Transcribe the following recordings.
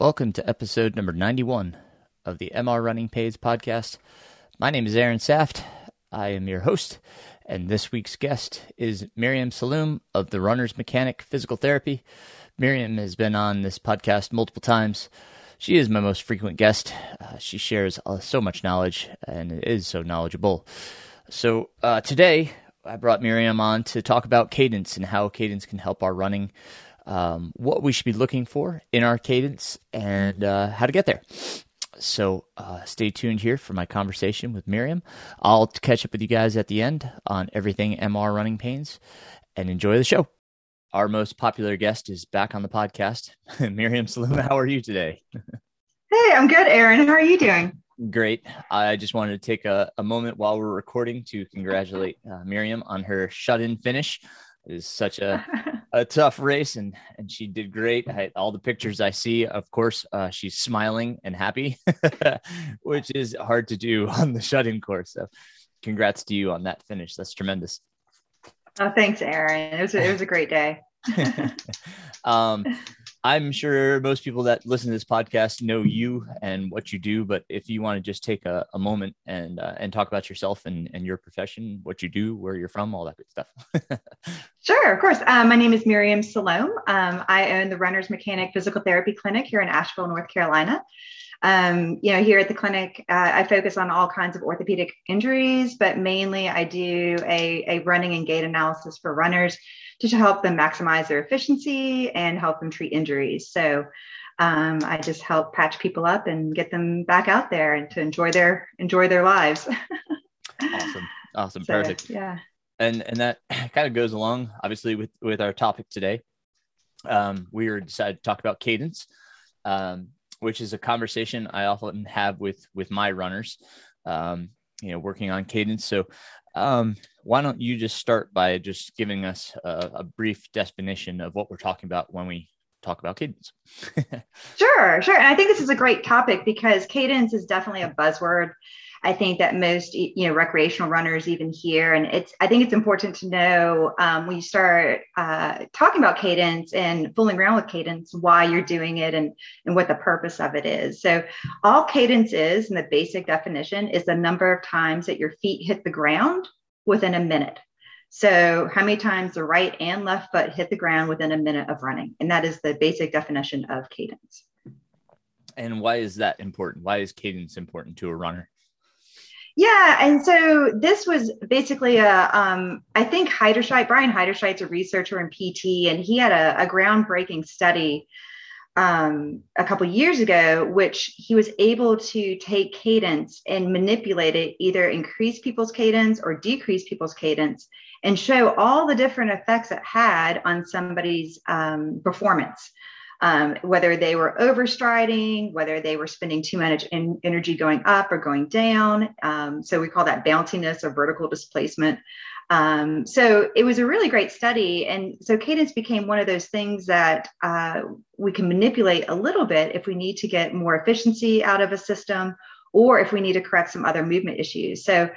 Welcome to episode number 91 of the MR Running Pains podcast. My name is Aaron Saft. I am your host, and this week's guest is Miriam Salloum of the Runner's Mechanic Physical Therapy. Miriam has been on this podcast multiple times. She is my most frequent guest. Uh, she shares uh, so much knowledge and is so knowledgeable. So uh, today, I brought Miriam on to talk about cadence and how cadence can help our running um, what we should be looking for in our cadence and uh, how to get there. So uh, stay tuned here for my conversation with Miriam. I'll catch up with you guys at the end on everything MR running pains and enjoy the show. Our most popular guest is back on the podcast. Miriam Salloum, how are you today? hey, I'm good, Aaron. How are you doing? Great. I just wanted to take a, a moment while we're recording to congratulate uh, Miriam on her shut in finish. It is such a a tough race and and she did great. I, all the pictures i see of course uh, she's smiling and happy which is hard to do on the shut-in course so congrats to you on that finish. That's tremendous. Oh thanks aaron. It was a, it was a great day. Um I'm sure most people that listen to this podcast know you and what you do, but if you want to just take a, a moment and uh, and talk about yourself and, and your profession, what you do, where you're from, all that good stuff. sure, of course. Um, my name is Miriam Salloum. Um, I own the Runner's Mechanic Physical Therapy Clinic here in Asheville, North Carolina. Um, you know, here at the clinic, uh, I focus on all kinds of orthopedic injuries, but mainly I do a, a running and gait analysis for runners to help them maximize their efficiency and help them treat injuries. So um, I just help patch people up and get them back out there and to enjoy their enjoy their lives. awesome, awesome, so, perfect. Yeah, and and that kind of goes along, obviously, with with our topic today. Um, we were decided to talk about cadence, um, which is a conversation I often have with with my runners. Um, you know, working on cadence. So um, why don't you just start by just giving us a, a brief definition of what we're talking about when we talk about cadence? sure, sure. And I think this is a great topic because cadence is definitely a buzzword. I think that most you know recreational runners even here, and it's I think it's important to know um, when you start uh, talking about cadence and fooling around with cadence why you're doing it and and what the purpose of it is. So all cadence is, in the basic definition, is the number of times that your feet hit the ground within a minute. So, how many times the right and left foot hit the ground within a minute of running? And that is the basic definition of cadence. And why is that important? Why is cadence important to a runner? Yeah, and so this was basically a, um, I think Heiderscheit, Bryan Heiderscheit's a researcher in PT, and he had a, a groundbreaking study um, a couple years ago, which he was able to take cadence and manipulate it, either increase people's cadence or decrease people's cadence, and show all the different effects it had on somebody's um, performance um, whether they were overstriding, whether they were spending too much energy going up or going down. Um, so we call that bounciness or vertical displacement. Um, so it was a really great study. And so cadence became one of those things that uh, we can manipulate a little bit if we need to get more efficiency out of a system or if we need to correct some other movement issues. So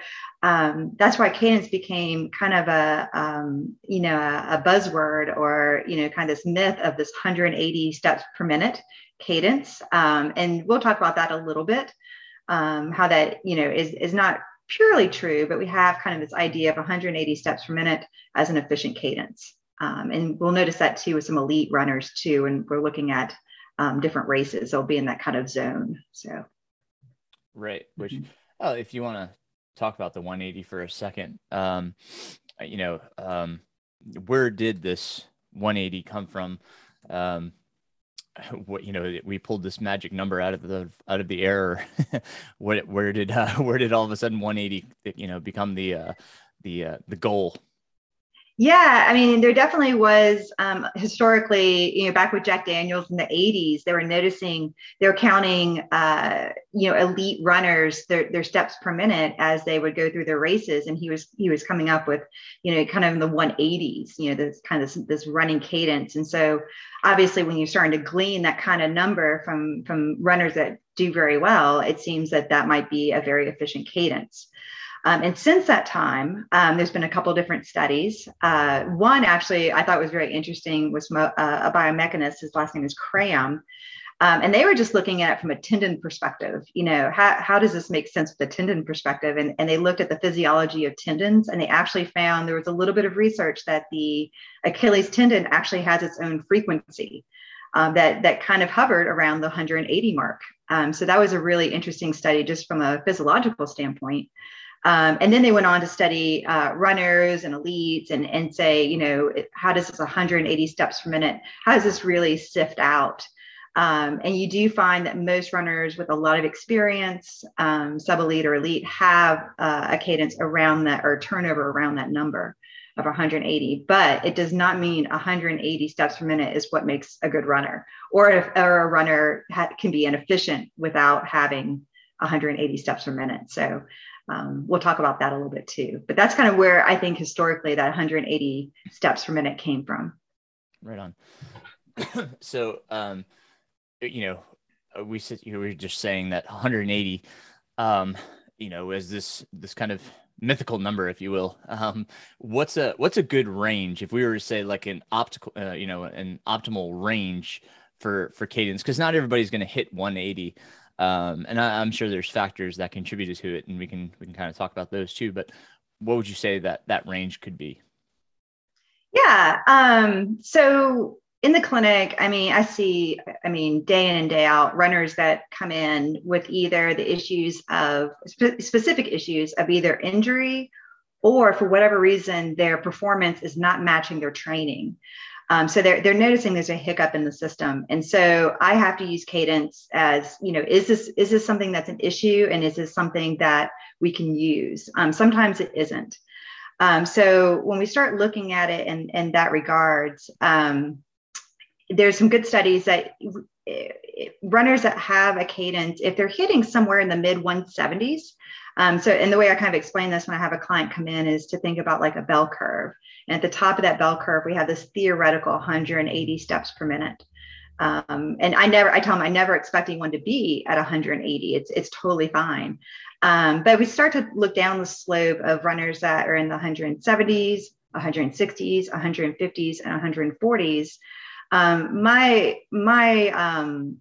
um, that's why cadence became kind of a um, you know a, a, buzzword or you know kind of this myth of this 180 steps per minute cadence. Um, and we'll talk about that a little bit um, how that you know is is not purely true but we have kind of this idea of 180 steps per minute as an efficient cadence. Um, and we'll notice that too with some elite runners too and we're looking at um, different races. They'll be in that kind of zone so. Right which mm-hmm. oh, if you want to talk about the 180 for a second. Um, you know, um, where did this 180 come from? Um, what you know, we pulled this magic number out of the out of the air. what where did uh, where did all of a sudden 180 you know become the uh, the uh, the goal? Yeah, I mean, there definitely was um, historically, you know, back with Jack Daniels in the 80s, they were noticing they were counting, uh, you know, elite runners their their steps per minute as they would go through their races, and he was he was coming up with, you know, kind of in the 180s, you know, this kind of this, this running cadence, and so obviously when you're starting to glean that kind of number from from runners that do very well, it seems that that might be a very efficient cadence. Um, and since that time, um, there's been a couple different studies. Uh, one actually I thought was very interesting was uh, a biomechanist. His last name is Kram. Um, and they were just looking at it from a tendon perspective. You know, how, how does this make sense with the tendon perspective? And, and they looked at the physiology of tendons and they actually found there was a little bit of research that the Achilles tendon actually has its own frequency um, that, that kind of hovered around the 180 mark. Um, so that was a really interesting study just from a physiological standpoint. Um, and then they went on to study uh, runners and elites and, and say, you know, how does this 180 steps per minute, how does this really sift out? Um, and you do find that most runners with a lot of experience, um, sub elite or elite, have uh, a cadence around that or turnover around that number of 180. But it does not mean 180 steps per minute is what makes a good runner, or if or a runner ha- can be inefficient without having 180 steps per minute. So um, we'll talk about that a little bit too. But that's kind of where I think historically that 180 steps per minute came from. Right on. so, um, you know, uh, we sit here, we are just saying that 180, um, you know, is this, this kind of mythical number, if you will. Um, what's a, what's a good range? If we were to say like an optical, uh, you know, an optimal range for, for cadence, cause not everybody's going to hit 180. Um, and I, am sure there's factors that contributed to it, and we can we can kind of talk about those too. But what would you say that that range could be? Yeah. Um, so in the clinic, I mean, I see, I mean, day in and day out, runners that come in with either the issues of spe- specific issues of either injury or for whatever reason, their performance is not matching their training. Um, so they're, they're noticing there's a hiccup in the system. And so I have to use cadence as, you know, is this, is this something that's an issue? And is this something that we can use? Um, sometimes it isn't. Um, so when we start looking at it in, in that regards, um, there's some good studies that runners that have a cadence, if they're hitting somewhere in the mid 170s, um, so, and the way I kind of explain this when I have a client come in is to think about like a bell curve. And at the top of that bell curve, we have this theoretical 180 steps per minute. Um, and I never, I tell them I never expect anyone to be at 180. It's it's totally fine. Um, but we start to look down the slope of runners that are in the 170s, 160s, 150s, and 140s. Um, my my um,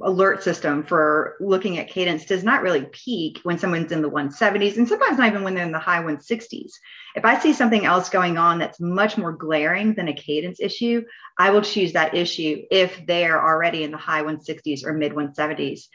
alert system for looking at cadence does not really peak when someone's in the 170s and sometimes not even when they're in the high 160s. If I see something else going on that's much more glaring than a cadence issue, I will choose that issue if they're already in the high 160s or mid 170s.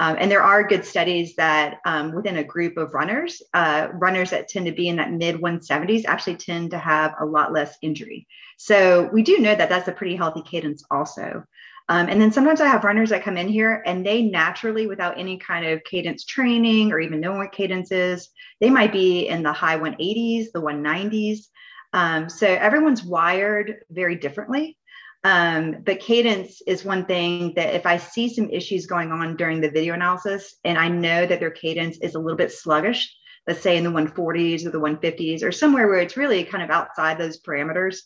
Um, and there are good studies that um, within a group of runners, uh, runners that tend to be in that mid 170s actually tend to have a lot less injury. So we do know that that's a pretty healthy cadence also. Um, and then sometimes I have runners that come in here and they naturally, without any kind of cadence training or even knowing what cadence is, they might be in the high 180s, the 190s. Um, so everyone's wired very differently. Um, but cadence is one thing that if I see some issues going on during the video analysis and I know that their cadence is a little bit sluggish, let's say in the 140s or the 150s or somewhere where it's really kind of outside those parameters,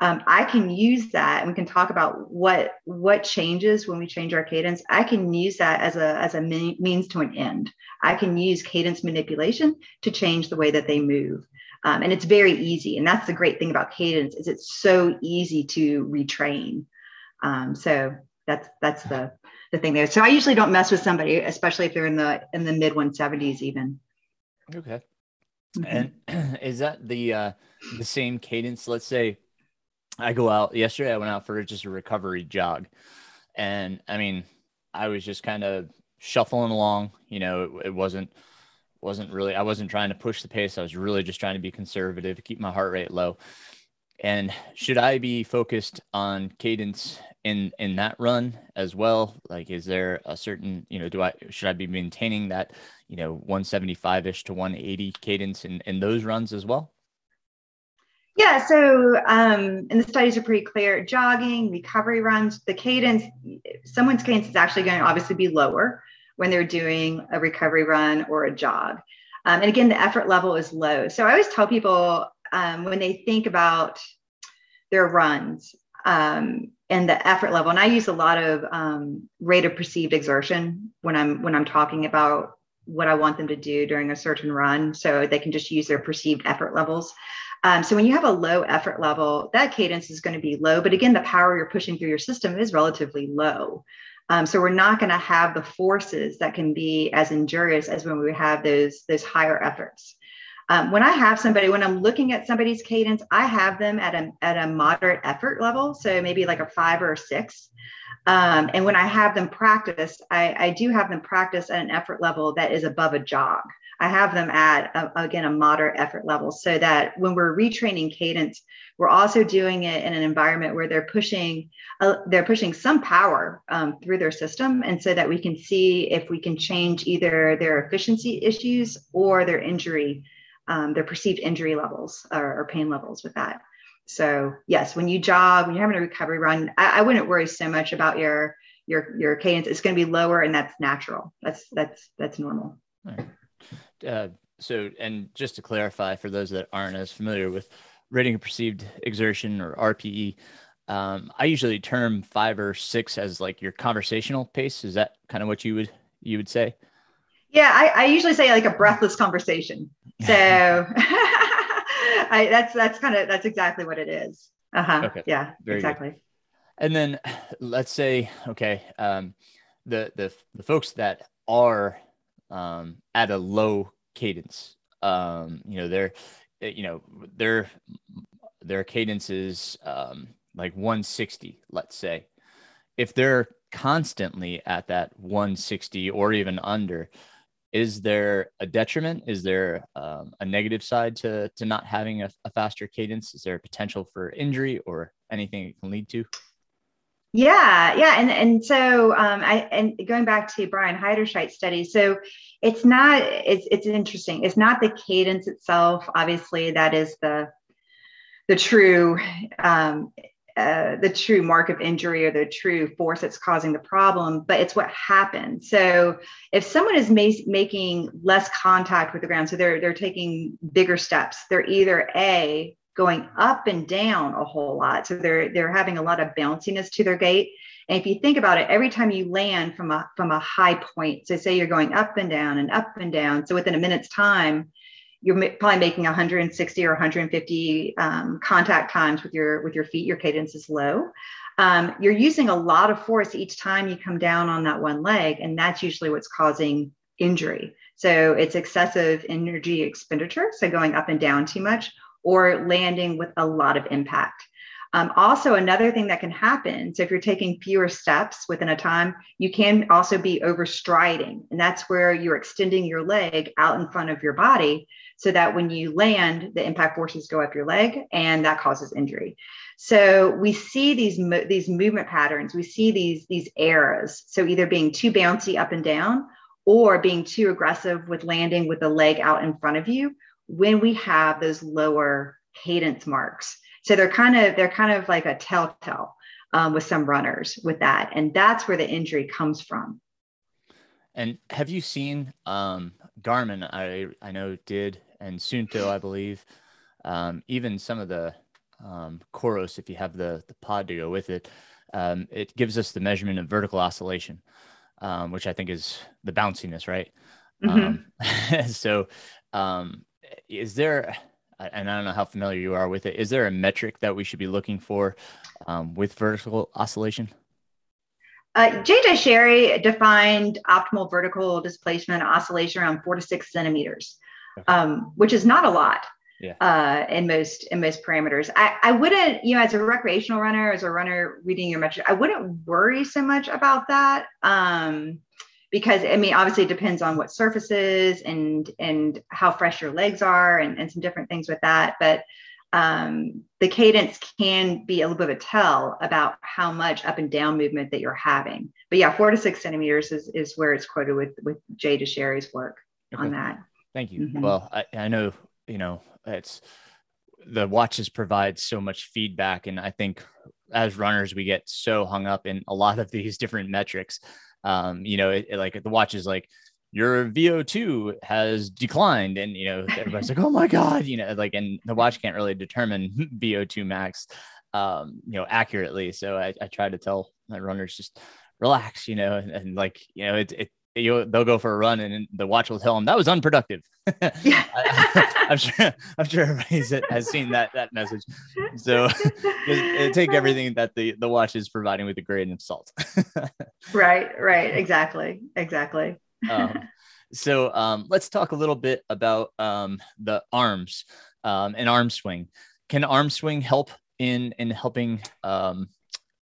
um, I can use that and we can talk about what what changes when we change our cadence. I can use that as a as a means to an end. I can use cadence manipulation to change the way that they move. Um, and it's very easy. And that's the great thing about cadence is it's so easy to retrain. Um, so that's that's the the thing there. So I usually don't mess with somebody, especially if they're in the in the mid 170s even. Okay. Mm-hmm. And is that the uh the same cadence? Let's say I go out yesterday. I went out for just a recovery jog, and I mean, I was just kind of shuffling along. You know, it, it, wasn't wasn't really. I wasn't trying to push the pace. I was really just trying to be conservative, keep my heart rate low. And should I be focused on cadence in in that run as well? Like, is there a certain you know? Do I should I be maintaining that you know 175 ish to 180 cadence in in those runs as well? Yeah, so um, and the studies are pretty clear. Jogging, recovery runs, the cadence, someone's cadence is actually going to obviously be lower when they're doing a recovery run or a jog. Um, and again, the effort level is low. So I always tell people um, when they think about their runs um, and the effort level, and I use a lot of um, rate of perceived exertion when I'm when I'm talking about what I want them to do during a certain run, so they can just use their perceived effort levels. Um, so when you have a low effort level, that cadence is going to be low. But again, the power you're pushing through your system is relatively low. Um, so we're not going to have the forces that can be as injurious as when we have those those higher efforts. Um, when I have somebody, when I'm looking at somebody's cadence, I have them at a at a moderate effort level, so maybe like a five or a six. Um, and when I have them practice, I, I do have them practice at an effort level that is above a jog. I have them at a, again a moderate effort level, so that when we're retraining cadence, we're also doing it in an environment where they're pushing uh, they're pushing some power um, through their system, and so that we can see if we can change either their efficiency issues or their injury, um, their perceived injury levels or, or, pain levels with that. So yes, when you jog, when you're having a recovery run, I, I wouldn't worry so much about your your your cadence. It's going to be lower, and that's natural. That's that's that's normal. Uh, so, and just to clarify for those that aren't as familiar with rating of perceived exertion or RPE, um, I usually term five or six as like your conversational pace. Is that kind of what you would you would say? Yeah, I, I usually say like a breathless conversation. So I, that's that's kind of that's exactly what it is. Uh huh. Okay. Yeah. Very exactly. Good. And then let's say okay, um, the the the folks that are um, at a low cadence. Um, you know, their eh, you know their their cadence is um, like 160, let's say. If they're constantly at that 160 or even under, is there a detriment? Is there um, a negative side to to not having a, a faster cadence? Is there a potential for injury or anything it can lead to? Yeah, yeah, and and so um, I and going back to Bryan Heiderscheit's study, so it's not it's it's interesting. It's not the cadence itself. Obviously, that is the the true um, uh, the true mark of injury or the true force that's causing the problem, but it's what happens. So if someone is ma- making less contact with the ground, so they're they're taking bigger steps, they're either a going up and down a whole lot. So they're they're having a lot of bounciness to their gait. And if you think about it, every time you land from a from a high point, so say you're going up and down and up and down, so within a minute's time, you're probably making 160 or 150 um, contact times with your with your feet. Your cadence is low. Um, you're using a lot of force each time you come down on that one leg, and that's usually what's causing injury. So it's excessive energy expenditure, so going up and down too much, or landing with a lot of impact. Um, also, another thing that can happen so, if you're taking fewer steps within a time, you can also be overstriding. And that's where you're extending your leg out in front of your body so that when you land, the impact forces go up your leg and that causes injury. So we see these these movement patterns, we see these these errors. So either being too bouncy up and down or being too aggressive with landing with the leg out in front of you when we have those lower cadence marks. So they're kind of they're kind of like a telltale um, with some runners with that, and that's where the injury comes from. And have you seen um, Garmin? I I know did and Suunto, I believe, um, even some of the um, Coros, if you have the the pod to go with it, um, it gives us the measurement of vertical oscillation, um, which I think is the bounciness, right? Mm-hmm. Um, so um, is there and I don't know how familiar you are with it. Is there a metric that we should be looking for um, with vertical oscillation? Uh, Jay Dicharry defined optimal vertical displacement oscillation around four to six centimeters, okay. um, which is not a lot yeah. uh, in most in most parameters. I, I wouldn't, you know, as a recreational runner, as a runner reading your metric, I wouldn't worry so much about that. Um, because I mean, obviously it depends on what surfaces and and how fresh your legs are and, and some different things with that. But um, the cadence can be a little bit of a tell about how much up and down movement that you're having. But yeah, four to six centimeters is, is where it's quoted with with Jay Dicharry's work okay. on that. Thank you. Mm-hmm. Well, I, I know you know it's the watches provide so much feedback, and I think as runners we get so hung up in a lot of these different metrics um, you know, it, it, like the watch is like your VO2 has declined, and you know everybody's like, oh my god, you know, like, and the watch can't really determine VO2 max, um, you know, accurately. So I, I try to tell my runners just relax, you know, and, and like you know, it, it you they'll go for a run and the watch will tell them that was unproductive. yeah. I, am sure I'm sure everybody has seen that that message. So take everything that the the watch is providing with a grain of salt. right, right, exactly, exactly. Um, so um, let's talk a little bit about um, the arms um, and arm swing. Can arm swing help in in helping um,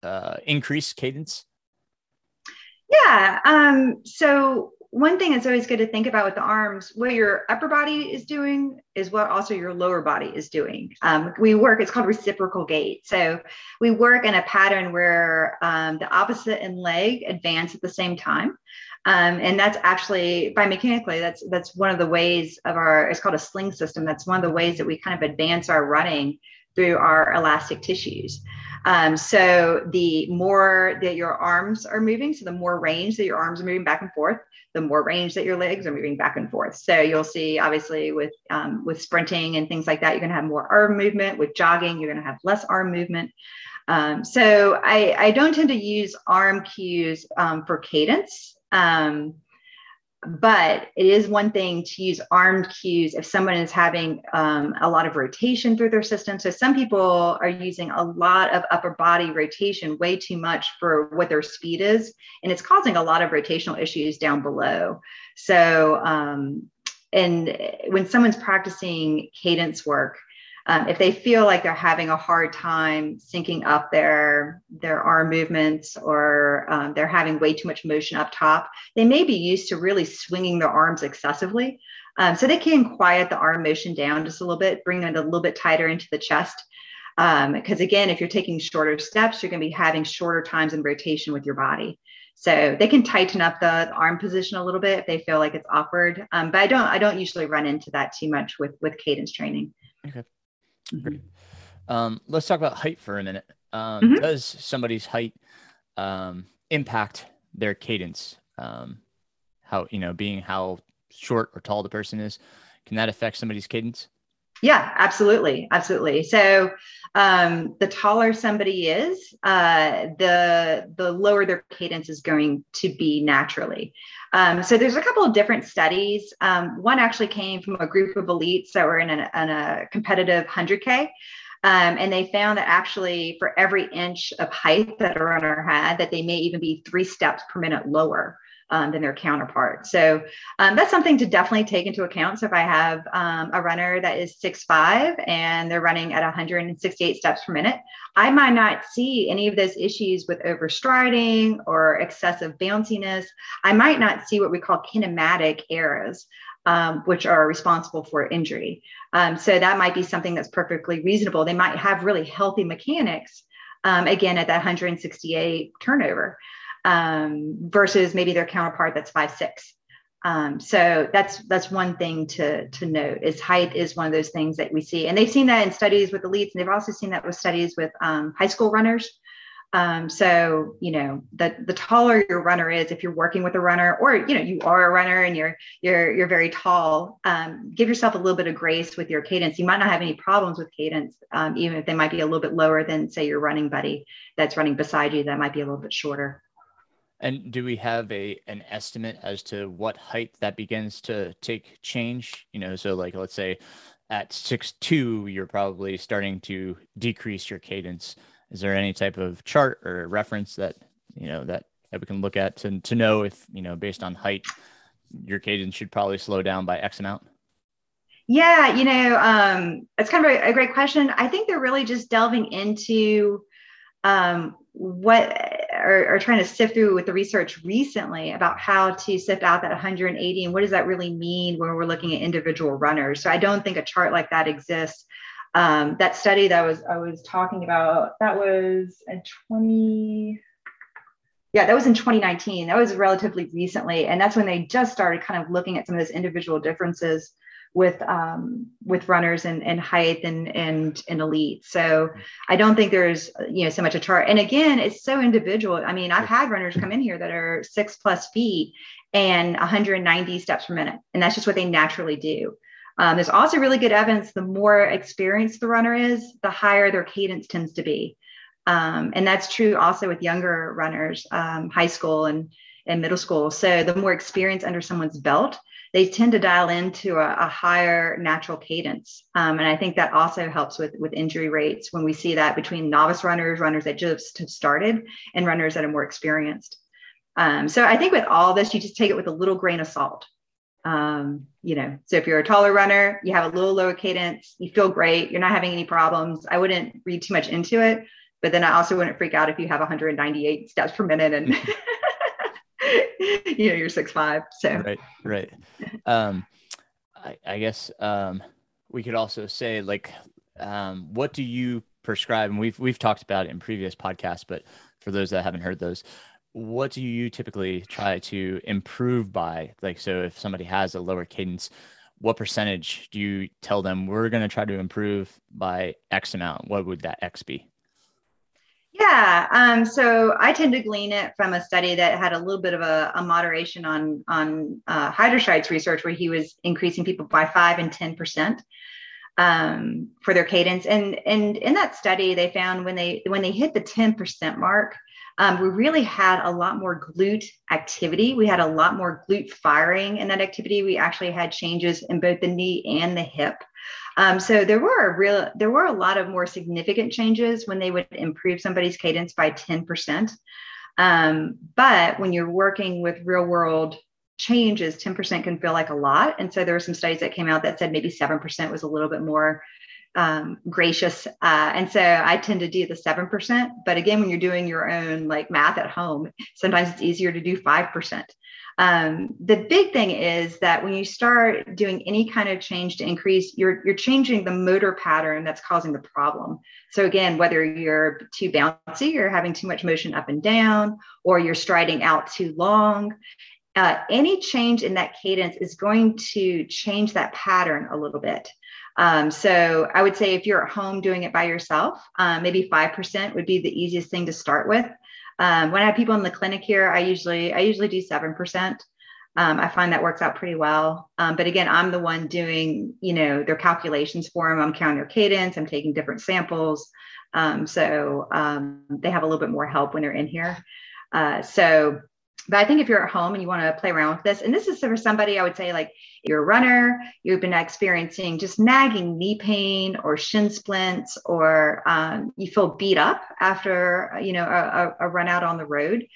uh, increase cadence? Yeah. Um, so one thing that's always good to think about with the arms, what your upper body is doing is what also your lower body is doing. Um, we work, it's called reciprocal gait. So we work in a pattern where um, the opposite and leg advance at the same time. Um, and that's actually biomechanically, that's that's one of the ways of our, it's called a sling system. That's one of the ways that we kind of advance our running through our elastic tissues. Um, so the more that your arms are moving, so the more range that your arms are moving back and forth, the more range that your legs are moving back and forth. So you'll see, obviously, with um, with sprinting and things like that, you're going to have more arm movement. With jogging, you're going to have less arm movement. Um, so I, I, don't tend to use arm cues um, for cadence. Um, but it is one thing to use armed cues if someone is having um, a lot of rotation through their system. So some people are using a lot of upper body rotation, way too much for what their speed is, and it's causing a lot of rotational issues down below. So, um, and when someone's practicing cadence work, um, if they feel like they're having a hard time syncing up their their arm movements or um, they're having way too much motion up top, they may be used to really swinging their arms excessively. Um, so they can quiet the arm motion down just a little bit, bring it a little bit tighter into the chest. Because um, again, if you're taking shorter steps, you're going to be having shorter times in rotation with your body. So they can tighten up the arm position a little bit if they feel like it's awkward. Um, but I don't I don't usually run into that too much with with cadence training. Okay. Great. Um, let's talk about height for a minute. Um, mm-hmm. Does somebody's height um, impact their cadence? Um, how you know, being how short or tall the person is, can that affect somebody's cadence? Yeah, absolutely, absolutely. So um, the taller somebody is, uh, the the lower their cadence is going to be naturally. Um, so there's a couple of different studies. Um, one actually came from a group of elites that were in, an, in a competitive 100K. Um, and they found that actually for every inch of height that a runner had, that they may even be three steps per minute lower um, than their counterpart. So um, that's something to definitely take into account. So if I have um, a runner that is six five and they're running at 168 steps per minute, I might not see any of those issues with overstriding or excessive bounciness. I might not see what we call kinematic errors. Um, which are responsible for injury. Um, so that might be something that's perfectly reasonable. They might have really healthy mechanics, um, again, at that 168 turnover um, versus maybe their counterpart that's five six. Um, so that's that's one thing to to note is height is one of those things that we see, and they've seen that in studies with elites, and they've also seen that with studies with um, high school runners. Um, so you know the the taller your runner is, if you're working with a runner, or you know you are a runner and you're you're you're very tall, um, give yourself a little bit of grace with your cadence. You might not have any problems with cadence, um, even if they might be a little bit lower than say your running buddy that's running beside you that might be a little bit shorter. And do we have a an estimate as to what height that begins to take change? You know, so like let's say at six two, you're probably starting to decrease your cadence. Is there any type of chart or reference that you know that, that we can look at to to know if you know based on height, your cadence should probably slow down by X amount? Yeah, you know, um, it's kind of a, a great question. I think they're really just delving into um, what are, are, trying to sift through with the research recently about how to sift out that 180 and what does that really mean when we're looking at individual runners. So I don't think a chart like that exists. Um, that study that was I was talking about that was in 20 yeah that was in 2019 that was relatively recently and that's when they just started kind of looking at some of those individual differences with um, with runners and, and height and and and elite. So I don't think there's you know so much a chart. And again, it's so individual. I mean, I've had runners come in here that are six plus feet and 190 steps per minute, and that's just what they naturally do. Um, there's also really good evidence the more experienced the runner is, the higher their cadence tends to be. Um, and that's true also with younger runners, um, high school and in middle school. So the more experience under someone's belt, they tend to dial into a, a higher natural cadence. Um, and I think that also helps with, with injury rates when we see that between novice runners, runners that just have started, and runners that are more experienced. Um, so I think with all this, you just take it with a little grain of salt. Um, you know, so if you're a taller runner, you have a little lower cadence, you feel great, you're not having any problems. I wouldn't read too much into it, but then I also wouldn't freak out if you have 198 steps per minute and you know you're six five. So right, right. Um, I, I guess um, we could also say like, um, what do you prescribe? And we've we've talked about it in previous podcasts, but for those that haven't heard those, what do you typically try to improve by? Like, so if somebody has a lower cadence, what percentage do you tell them we're going to try to improve by X amount? What would that X be? Yeah, um, so I tend to glean it from a study that had a little bit of a, a moderation on on uh, Heiderscheit's research, where he was increasing people by five and ten percent um, for their cadence, and and in that study, they found when they when they hit the ten percent mark, um, we really had a lot more glute activity. We had a lot more glute firing in that activity. We actually had changes in both the knee and the hip. Um, so there were a real, there were a lot of more significant changes when they would improve somebody's cadence by 10%. Um, but when you're working with real world changes, 10% can feel like a lot. And so there were some studies that came out that said maybe 7% was a little bit more um, gracious. Uh, and so I tend to do the 7%. But again, when you're doing your own like math at home, sometimes it's easier to do 5%. Um, the big thing is that when you start doing any kind of change to increase, you're you're changing the motor pattern that's causing the problem. So again, whether you're too bouncy, you're having too much motion up and down, or you're striding out too long, uh, any change in that cadence is going to change that pattern a little bit. Um, so I would say if you're at home doing it by yourself, um, maybe 5% would be the easiest thing to start with. Um, when I have people in the clinic here, I usually I usually do seven percent. Um, I find that works out pretty well. Um, but again, I'm the one doing you know their calculations for them. I'm counting their cadence. I'm taking different samples. Um, so um, they have a little bit more help when they're in here. Uh, so but I think if you're at home and you want to play around with this, and this is for somebody, I would say like you're a runner, you've been experiencing just nagging knee pain or shin splints, or um, you feel beat up after you know a, a run out on the road.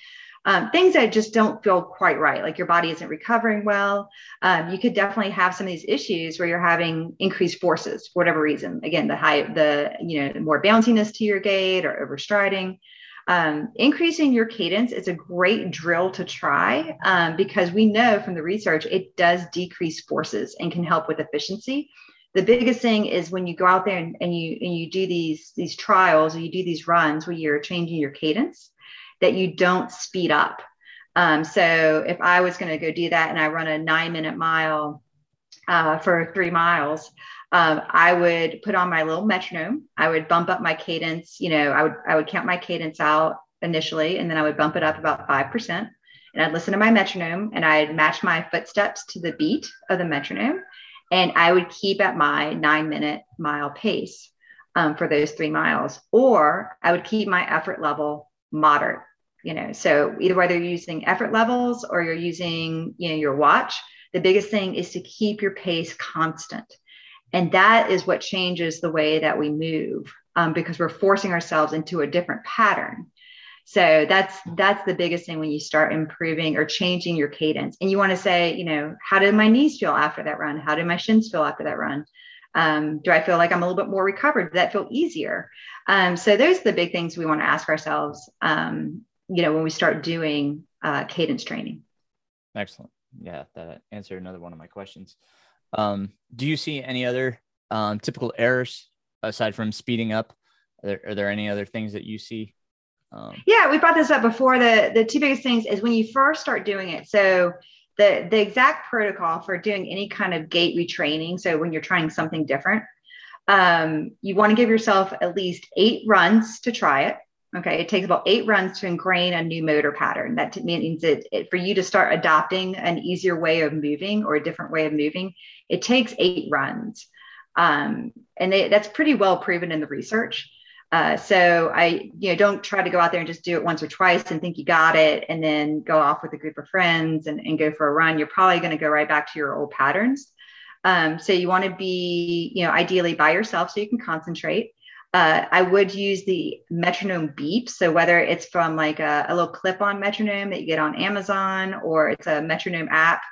Um, things that just don't feel quite right, like your body isn't recovering well. Um, you could definitely have some of these issues where you're having increased forces for whatever reason. Again, the high, the you know, more bounciness to your gait or overstriding. Um, increasing your cadence is a great drill to try um, because we know from the research it does decrease forces and can help with efficiency. The biggest thing is when you go out there and, and you and you do these these trials or you do these runs where you're changing your cadence, that you don't speed up. Um, so if I was going to go do that and I run a nine minute mile uh, for three miles, um, I would put on my little metronome. I would bump up my cadence. You know, I would I would count my cadence out initially, and then I would bump it up about five percent. And I'd listen to my metronome, and I'd match my footsteps to the beat of the metronome, and I would keep at my nine minute mile pace um, for those three miles, or I would keep my effort level moderate. You know, so either whether you're using effort levels or you're using you know your watch, the biggest thing is to keep your pace constant and that is what changes the way that we move um, because we're forcing ourselves into a different pattern. So that's that's the biggest thing when you start improving or changing your cadence. And you want to say, you know, how did my knees feel after that run? How did my shins feel after that run? Um, do I feel like I'm a little bit more recovered? Did that feel easier? Um, so those are the big things we want to ask ourselves. Um, you know, when we start doing uh, cadence training. Excellent. Yeah, that answered another one of my questions. Um, do you see any other um, typical errors aside from speeding up? Are there, are there any other things that you see? Um, yeah, we brought this up before. The the two biggest things is when you first start doing it. So the the exact protocol for doing any kind of gait retraining. So when you're trying something different, um, you want to give yourself at least eight runs to try it. Okay, it takes about eight runs to ingrain a new motor pattern. That means it, for you to start adopting an easier way of moving or a different way of moving, it takes eight runs. Um, and they, that's pretty well proven in the research. Uh, so I, you know, don't try to go out there and just do it once or twice and think you got it and then go off with a group of friends and, and go for a run. You're probably going to go right back to your old patterns. Um, so you want to be, you know, ideally by yourself so you can concentrate. Uh, I would use the metronome beep. So whether it's from like a, a little clip-on metronome that you get on Amazon or it's a metronome app.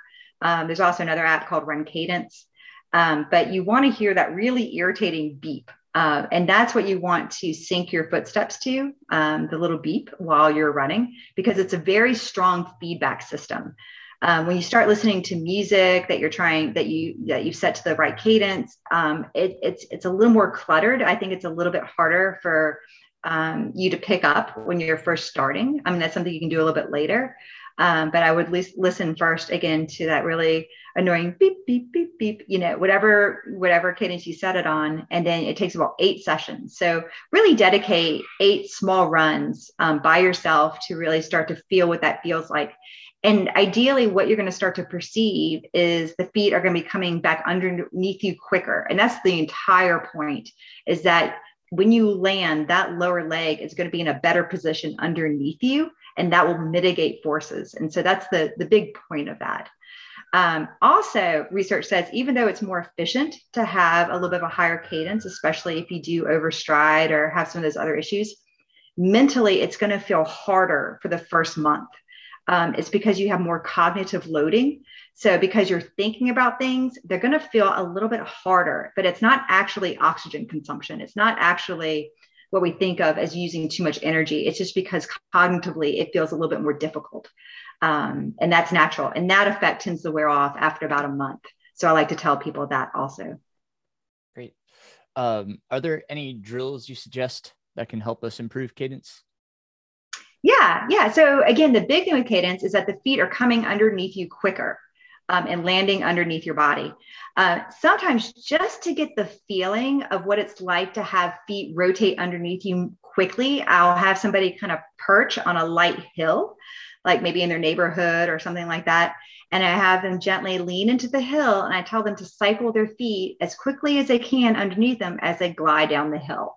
Um, there's also another app called Run Cadence. Um, but you want to hear that really irritating beep uh, and that's what you want to sync your footsteps to, um, the little beep while you're running, because it's a very strong feedback system. Um, when you start listening to music that you're trying that you that you've set to the right cadence, um, it, it's it's a little more cluttered. I think it's a little bit harder for um, you to pick up when you're first starting. I mean, that's something you can do a little bit later. Um, but I would listen first again to that really annoying beep beep beep beep. You know, whatever whatever cadence you set it on, and then it takes about eight sessions. So really dedicate eight small runs um, by yourself to really start to feel what that feels like. And ideally, what you're going to start to perceive is the feet are going to be coming back underneath you quicker. And that's the entire point is that when you land, that lower leg is going to be in a better position underneath you and that will mitigate forces. And so that's the, the big point of that. Um, also, research says even though it's more efficient to have a little bit of a higher cadence, especially if you do overstride or have some of those other issues, mentally it's going to feel harder for the first month. Um, it's because you have more cognitive loading. So, because you're thinking about things, they're going to feel a little bit harder, but it's not actually oxygen consumption. It's not actually what we think of as using too much energy. It's just because cognitively it feels a little bit more difficult. Um, and that's natural. And that effect tends to wear off after about a month. So I like to tell people that also. Great. Um, are there any drills you suggest that can help us improve cadence? Yeah, yeah. So again, the big thing with cadence is that the feet are coming underneath you quicker um, and landing underneath your body. Uh, sometimes just to get the feeling of what it's like to have feet rotate underneath you quickly, I'll have somebody kind of perch on a light hill, like maybe in their neighborhood or something like that. And I have them gently lean into the hill and I tell them to cycle their feet as quickly as they can underneath them as they glide down the hill.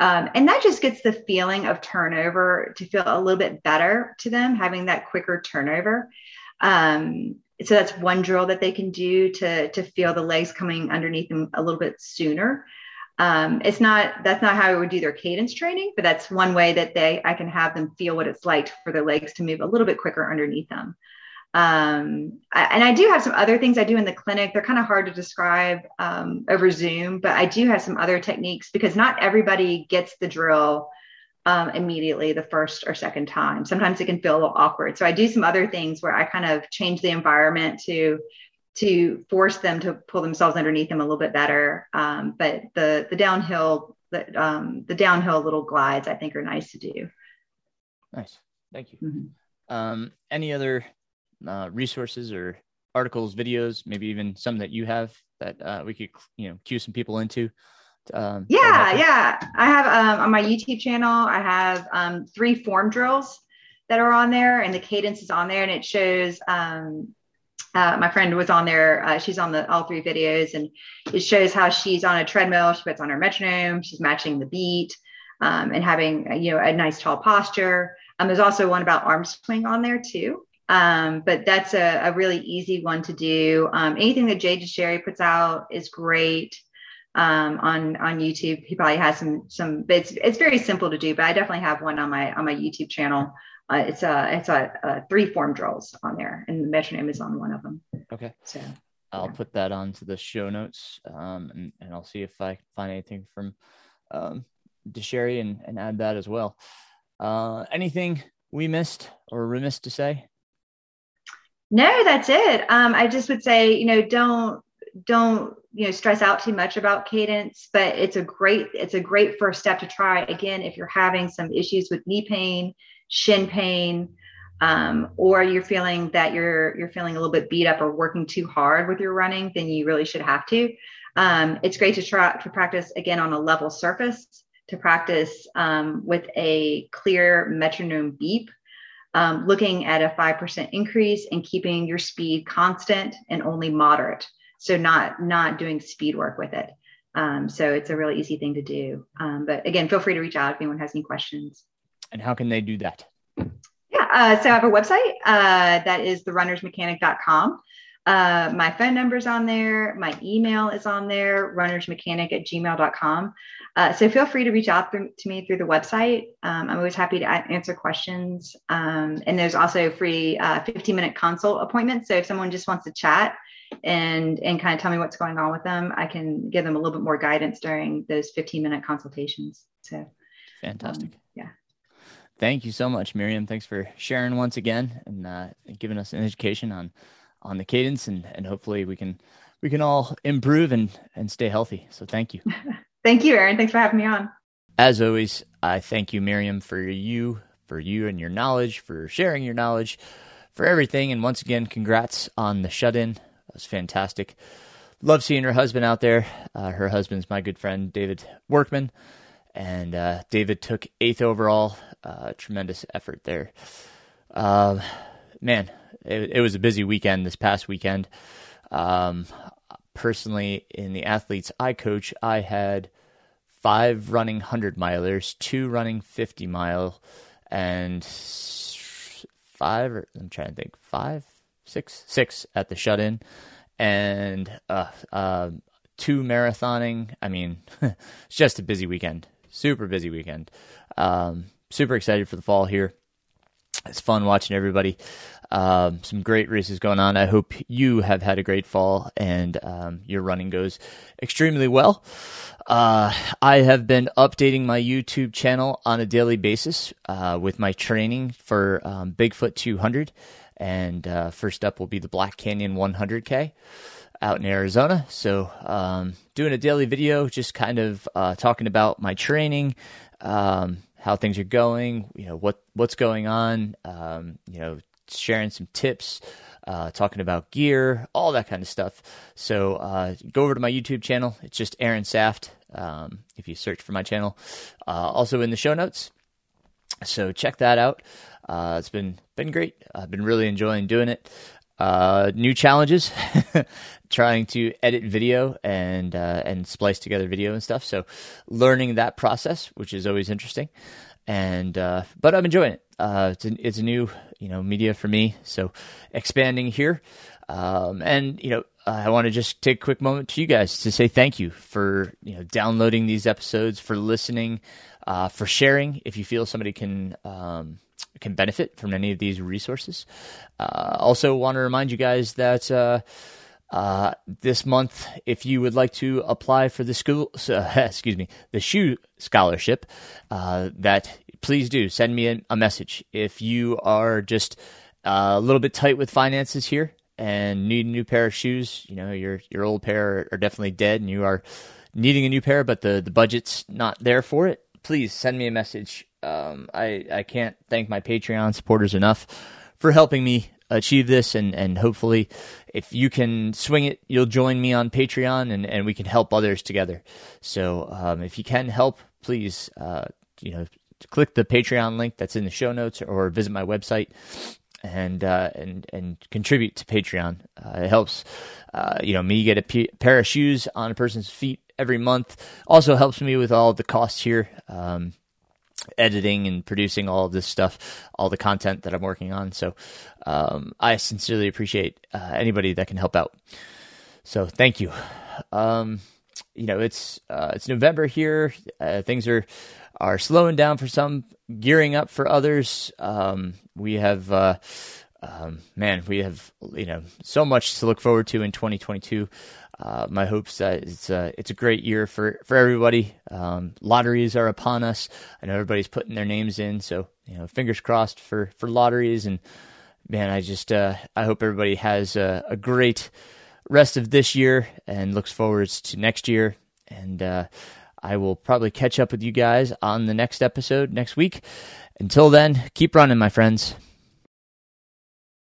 Um, and that just gets the feeling of turnover to feel a little bit better to them, having that quicker turnover. Um, so that's one drill that they can do to to feel the legs coming underneath them a little bit sooner um, it's not that's not how I would do their cadence training but that's one way that they i can have them feel what it's like for their legs to move a little bit quicker underneath them um, I, and i do have some other things i do in the clinic they're kind of hard to describe um, over zoom but i do have some other techniques because not everybody gets the drill um, immediately the first or second time. Sometimes it can feel a little awkward. So I do some other things where I kind of change the environment to to force them to pull themselves underneath them a little bit better. Um, but the the downhill the um, the downhill little glides I think are nice to do. Nice, thank you. Mm-hmm. Um, any other uh, resources or articles, videos, maybe even some that you have that uh, we could you know cue some people into? Um, yeah, yeah. I have um, on my YouTube channel, I have um, three form drills that are on there, and the cadence is on there, and it shows. Um, uh, my friend was on there. Uh, she's on the all three videos, and it shows how she's on a treadmill. She puts on her metronome. She's matching the beat um, and having you know a nice tall posture. Um, there's also one about arm swing on there too. Um, but that's a, a, really easy one to do. Um, anything that Jay Dicharry puts out is great um, on on YouTube. He probably has some some. But it's it's very simple to do. But I definitely have one on my on my YouTube channel. Uh, it's a it's a, a, three form drills on there, and the metronome is on one of them. Okay. So I'll yeah. put that onto the show notes, um, and and I'll see if I can find anything from um, and and add that as well. Uh, anything we missed or remiss to say? No, that's it. Um, I just would say, you know, don't don't you know stress out too much about cadence but it's a great it's a great first step to try again if you're having some issues with knee pain shin pain um, or you're feeling that you're you're feeling a little bit beat up or working too hard with your running then you really should have to um, it's great to try to practice again on a level surface to practice um, with a clear metronome beep um, looking at a 5% increase and keeping your speed constant and only moderate so not not doing speed work with it Um, so it's a really easy thing to do. Um, but again, feel free to reach out if anyone has any questions. And how can they do that? Yeah, uh, so I have a website uh, that is therunnersmechanic.com. Uh, my phone number is on there. My email is on there, runnersmechanic at gmail.com. Uh, so feel free to reach out to me through the website. Um, I'm always happy to answer questions. Um, and there's also free uh, 15 minute consult appointments. So if someone just wants to chat and, and kind of tell me what's going on with them, I can give them a little bit more guidance during those 15 minute consultations. So fantastic. Um, yeah. Thank you so much, Miriam. Thanks for sharing once again and uh, giving us an education on on the cadence and and hopefully we can we can all improve and and stay healthy. So thank you. thank you, Aaron. Thanks for having me on. As always, I thank you, Miriam, for you, for you and your knowledge, for sharing your knowledge, for everything. And once again, congrats on the shut in. That was fantastic. Love seeing her husband out there. Uh, her husband's my good friend, David Workman. And uh, David took eighth overall. Uh, tremendous effort there. Uh, man, it, it was a busy weekend this past weekend. Um, personally, in the athletes I coach, I had five running 100 milers, two running 50 mile, and five, or, I'm trying to think, five, six, six at the shut in, and uh, uh, two marathoning. I mean, it's just a busy weekend, super busy weekend. Um, super excited for the fall here. It's fun watching everybody. Um, some great races going on. I hope you have had a great fall and um, your running goes extremely well. Uh, I have been updating my YouTube channel on a daily basis uh, with my training for um, Bigfoot 200. And uh, first up will be the Black Canyon 100K out in Arizona. So, um, doing a daily video, just kind of uh, talking about my training, um, how things are going, you know, what what's going on, um, you know, sharing some tips, uh, talking about gear, all that kind of stuff. So uh, go over to my YouTube channel. It's just Aaron Saft. Um, if you search for my channel, uh, also in the show notes. So check that out. Uh, it's been been great. I've been really enjoying doing it. Uh, new challenges, trying to edit video and uh, and splice together video and stuff. So learning that process, which is always interesting and uh, but I'm enjoying it. Uh, it's a, it's a new you know media for me, so expanding here, um, and you know I want to just take a quick moment to you guys to say thank you for you know downloading these episodes, for listening, uh, for sharing. If you feel somebody can. Um, can benefit from any of these resources. Uh, also, want to remind you guys that uh, this month, if you would like to apply for the school, uh, excuse me, the shoe scholarship, uh, that please do send me a, a, message. If you are just uh, a little bit tight with finances here and need a new pair of shoes, you know your your old pair are definitely dead, and you are needing a new pair, but the the budget's not there for it. Please send me a message. Um, I I can't thank my Patreon supporters enough for helping me achieve this and and hopefully if you can swing it you'll join me on patreon and and we can help others together. So um, if you can help please uh, you know click the patreon link that's in the show notes or visit my website and uh, and and contribute to patreon. Uh, it helps uh, you know me get a p- pair of shoes on a person's feet every month. Also helps me with all the costs here. Um, editing and producing all of this stuff, all the content that I'm working on. So um, I sincerely appreciate uh, anybody that can help out. So thank you. Um, you know, it's uh, it's November here. Uh, things are are slowing down for some, gearing up for others. Um, we have. Uh, um, man, we have you know so much to look forward to in 2022 uh, my hopes that it's a, it's a great year for, for everybody. Um, lotteries are upon us. I know everybody's putting their names in, so you know, fingers crossed for, for lotteries. And man, I just uh, I hope everybody has a, a, great rest of this year and looks forward to next year. And uh, I will probably catch up with you guys on the next episode next week. Until then, keep running, my friends.